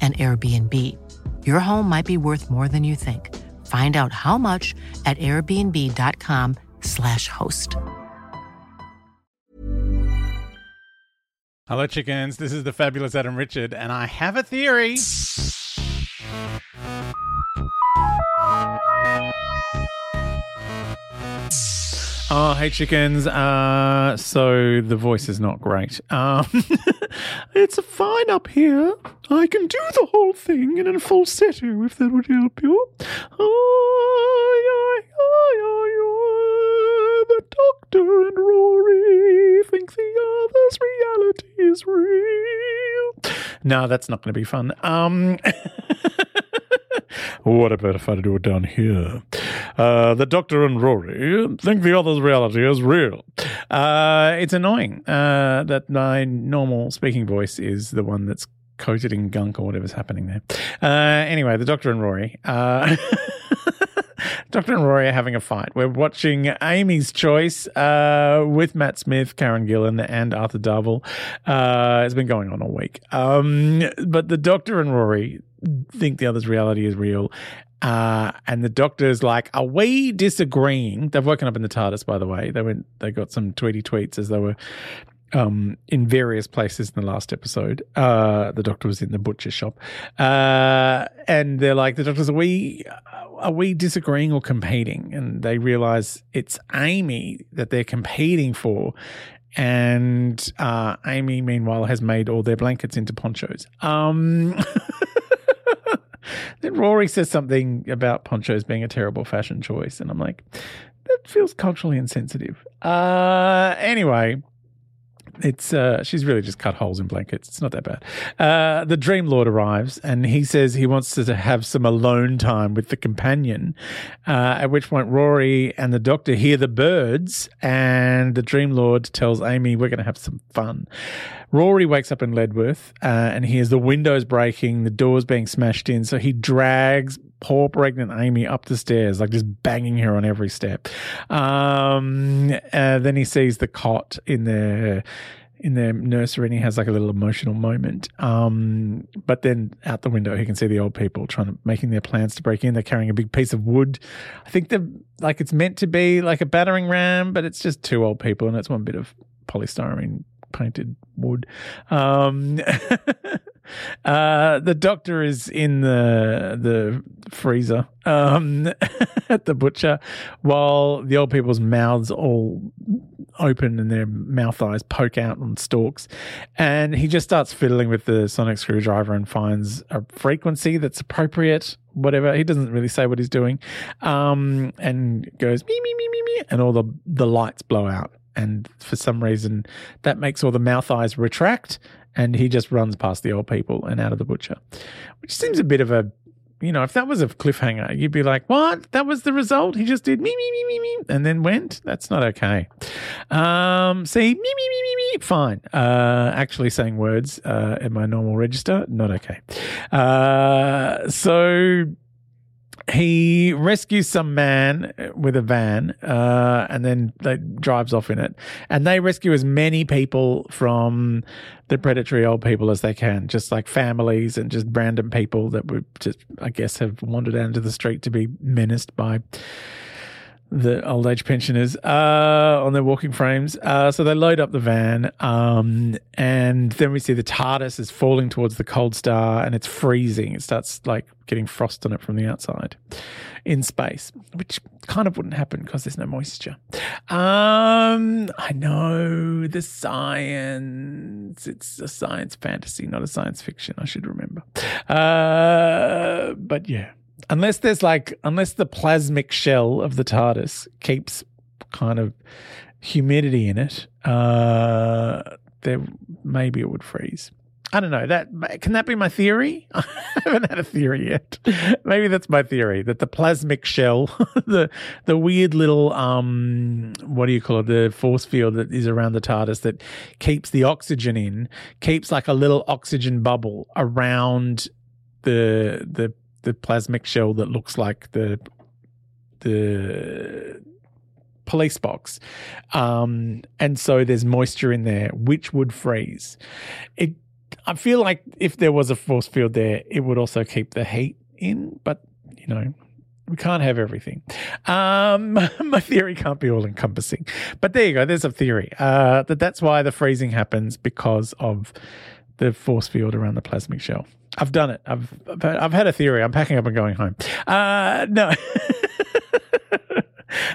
an Airbnb. Your home might be worth more than you think. Find out how much at airbnb.com/slash host. Hello, chickens. This is the fabulous Adam Richard, and I have a theory. Oh, hey, chickens. Uh, so the voice is not great. Um, it's fine up here. I can do the whole thing in a falsetto if that would help you. Oh, the doctor and Rory think the other's reality is real. No, that's not going to be fun. Um, what about if I do it down here? Uh, the Doctor and Rory think the other's reality is real. Uh, it's annoying uh, that my normal speaking voice is the one that's coated in gunk or whatever's happening there. Uh, anyway, the Doctor and Rory. Uh, Doctor and Rory are having a fight. We're watching Amy's Choice uh, with Matt Smith, Karen Gillan, and Arthur Darvill. Uh, it's been going on all week. Um, but the Doctor and Rory think the other's reality is real. Uh, and the doctor's like, "Are we disagreeing?" They've woken up in the TARDIS, by the way. They went, they got some tweety tweets as they were um, in various places in the last episode. Uh, the doctor was in the butcher shop, uh, and they're like, "The doctor's, are we, are we disagreeing or competing?" And they realize it's Amy that they're competing for. And uh, Amy, meanwhile, has made all their blankets into ponchos. Um, then Rory says something about ponchos being a terrible fashion choice, and I'm like, that feels culturally insensitive. Uh, anyway, it's uh, she's really just cut holes in blankets. It's not that bad. Uh, the Dream Lord arrives and he says he wants to have some alone time with the companion. Uh, at which point Rory and the Doctor hear the birds, and the Dream Lord tells Amy, "We're going to have some fun." Rory wakes up in Leadworth uh, and hears the windows breaking, the doors being smashed in. So he drags poor pregnant Amy up the stairs, like just banging her on every step. Um, uh, then he sees the cot in their in their nursery and he has like a little emotional moment. Um, but then out the window, he can see the old people trying to making their plans to break in. They're carrying a big piece of wood. I think they're like it's meant to be like a battering ram, but it's just two old people and it's one bit of polystyrene painted wood. Um, uh, the doctor is in the the freezer um, at the butcher, while the old people's mouths all open and their mouth eyes poke out on stalks. And he just starts fiddling with the sonic screwdriver and finds a frequency that's appropriate. Whatever he doesn't really say what he's doing, um, and goes me me me me me, and all the the lights blow out and for some reason that makes all the mouth eyes retract and he just runs past the old people and out of the butcher which seems a bit of a you know if that was a cliffhanger you'd be like what? That was the result? He just did me me me me me and then went? That's not okay. Um see me me me me me fine. Uh actually saying words uh in my normal register not okay. Uh so he rescues some man with a van uh, and then they drives off in it and they rescue as many people from the predatory old people as they can just like families and just random people that would just i guess have wandered out into the street to be menaced by the old age pensioners uh, on their walking frames. Uh, so they load up the van, um, and then we see the TARDIS is falling towards the cold star, and it's freezing. It starts like getting frost on it from the outside in space, which kind of wouldn't happen because there's no moisture. Um, I know the science. It's a science fantasy, not a science fiction. I should remember. Uh, but yeah unless there's like unless the plasmic shell of the TARDIS keeps kind of humidity in it, uh, there maybe it would freeze. I don't know. That can that be my theory? I haven't had a theory yet. Maybe that's my theory that the plasmic shell, the the weird little um, what do you call it? The force field that is around the TARDIS that keeps the oxygen in, keeps like a little oxygen bubble around the the the plasmic shell that looks like the the police box. Um, and so there's moisture in there, which would freeze. It I feel like if there was a force field there, it would also keep the heat in, but you know, we can't have everything. Um, my theory can't be all encompassing, but there you go. There's a theory uh, that that's why the freezing happens because of the force field around the plasmic shell. I've done it. I've I've had, a theory. I'm packing up and going home. Uh, no.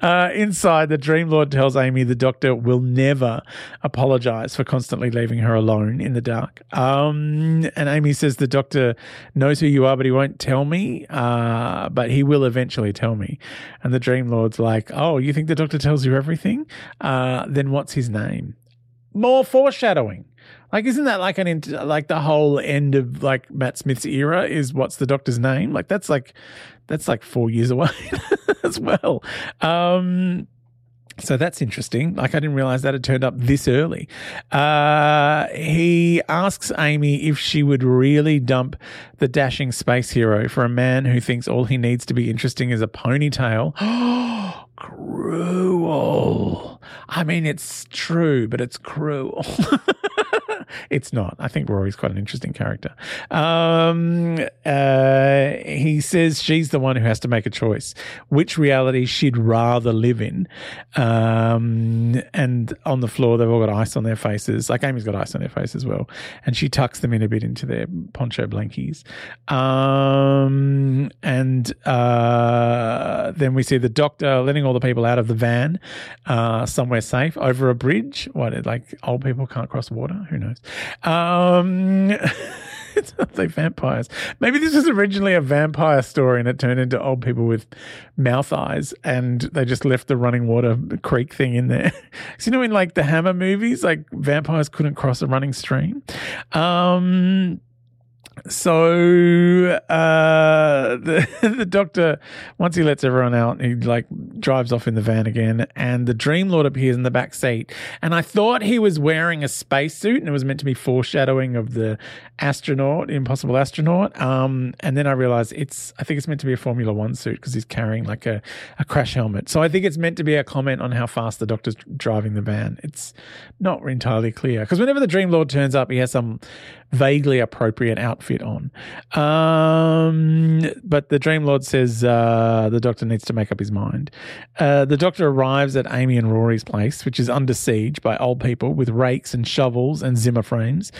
Uh, inside, the Dream Lord tells Amy the doctor will never apologize for constantly leaving her alone in the dark. Um, and Amy says the doctor knows who you are, but he won't tell me. Uh, but he will eventually tell me. And the Dream Lord's like, "Oh, you think the doctor tells you everything? Uh, then what's his name?" More foreshadowing. Like, isn't that like an like the whole end of like Matt Smith's era? Is what's the doctor's name? Like, that's like that's like four years away as well. Um, so that's interesting. Like I didn't realize that had turned up this early. Uh, he asks Amy if she would really dump the dashing space hero for a man who thinks all he needs to be interesting is a ponytail. cruel. I mean, it's true, but it's cruel. it's not. I think Rory's quite an interesting character. Um, uh, he says she's the one who has to make a choice which reality she'd rather live in. Um, and on the floor, they've all got ice on their faces. Like Amy's got ice on her face as well. And she tucks them in a bit into their poncho blankies. Um, and uh, then we see the doctor letting all the people out of the van uh, somewhere safe over a bridge. What, like old people can't cross water? Who knows? Um, it's not like vampires. Maybe this was originally a vampire story and it turned into old people with mouth eyes and they just left the running water creek thing in there. so, you know, in like the Hammer movies, like vampires couldn't cross a running stream. Um, so uh, the the doctor, once he lets everyone out, he like drives off in the van again, and the Dream Lord appears in the back seat. And I thought he was wearing a spacesuit, and it was meant to be foreshadowing of the astronaut, Impossible Astronaut. Um, and then I realized it's I think it's meant to be a Formula One suit because he's carrying like a, a crash helmet. So I think it's meant to be a comment on how fast the doctor's driving the van. It's not entirely clear because whenever the Dream Lord turns up, he has some vaguely appropriate outfit on. Um, but the Dream Lord says uh, the doctor needs to make up his mind. Uh, the doctor arrives at Amy and Rory's place, which is under siege by old people with rakes and shovels and Zimmer frames,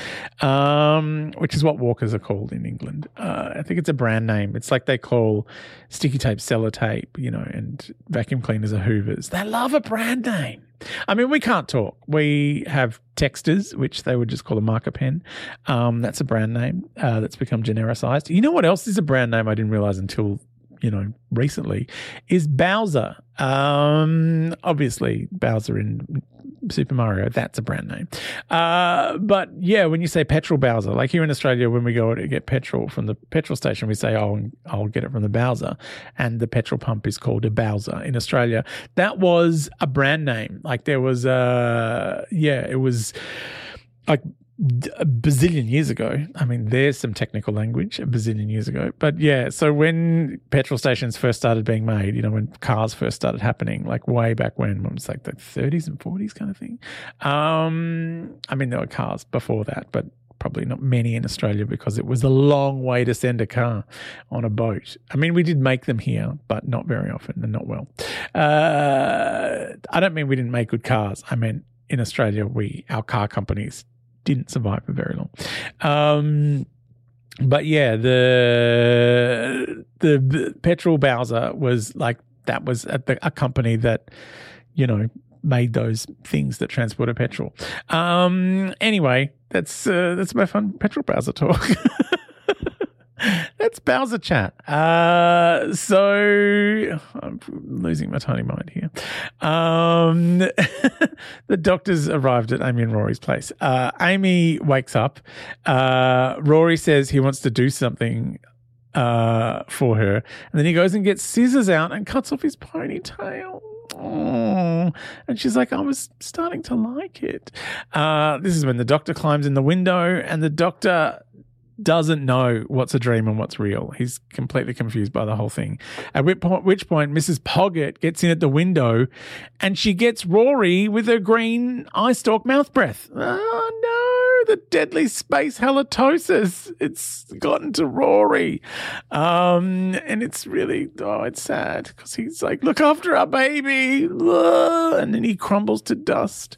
um, which is what walkers are called in England. Uh, I think it's a brand name. It's like they call sticky tape sellotape, you know, and vacuum cleaners are Hoovers. They love a brand name. I mean, we can't talk. We have Textas, which they would just call a marker pen. Um, that's a brand name uh, that's become genericized. You know what else is a brand name I didn't realize until you know recently is Bowser. Um, obviously, Bowser in Super Mario, that's a brand name. Uh, but yeah, when you say petrol Bowser, like here in Australia, when we go to get petrol from the petrol station, we say, "Oh, I'll get it from the Bowser," and the petrol pump is called a Bowser in Australia. That was a brand name. Like there was, uh, yeah, it was like a bazillion years ago. I mean, there's some technical language a bazillion years ago. But yeah, so when petrol stations first started being made, you know, when cars first started happening, like way back when, it was like the 30s and 40s kind of thing. Um, I mean, there were cars before that, but probably not many in Australia because it was a long way to send a car on a boat. I mean, we did make them here, but not very often and not well. Uh, I don't mean we didn't make good cars. I mean, in Australia, we our car companies didn't survive for very long. Um, but yeah, the, the petrol Bowser was like that was a, a company that you know made those things that transported petrol. Um, anyway, that's uh, that's my fun petrol browser talk. That's Bowser chat. Uh, so I'm losing my tiny mind here. Um, the doctors arrived at Amy and Rory's place. Uh, Amy wakes up. Uh, Rory says he wants to do something uh, for her, and then he goes and gets scissors out and cuts off his ponytail. And she's like, I was starting to like it. Uh, this is when the doctor climbs in the window, and the doctor doesn't know what's a dream and what's real. He's completely confused by the whole thing. At which point, which point Mrs. Poggit gets in at the window and she gets Rory with her green eye stalk mouth breath. Oh, no the deadly space halitosis. It's gotten to Rory. Um, and it's really, oh, it's sad because he's like, look after our baby. And then he crumbles to dust.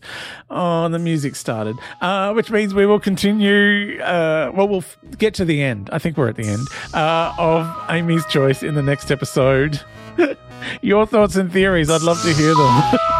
Oh, the music started, uh, which means we will continue. Uh, well, we'll f- get to the end. I think we're at the end uh, of Amy's Choice in the next episode. Your thoughts and theories, I'd love to hear them.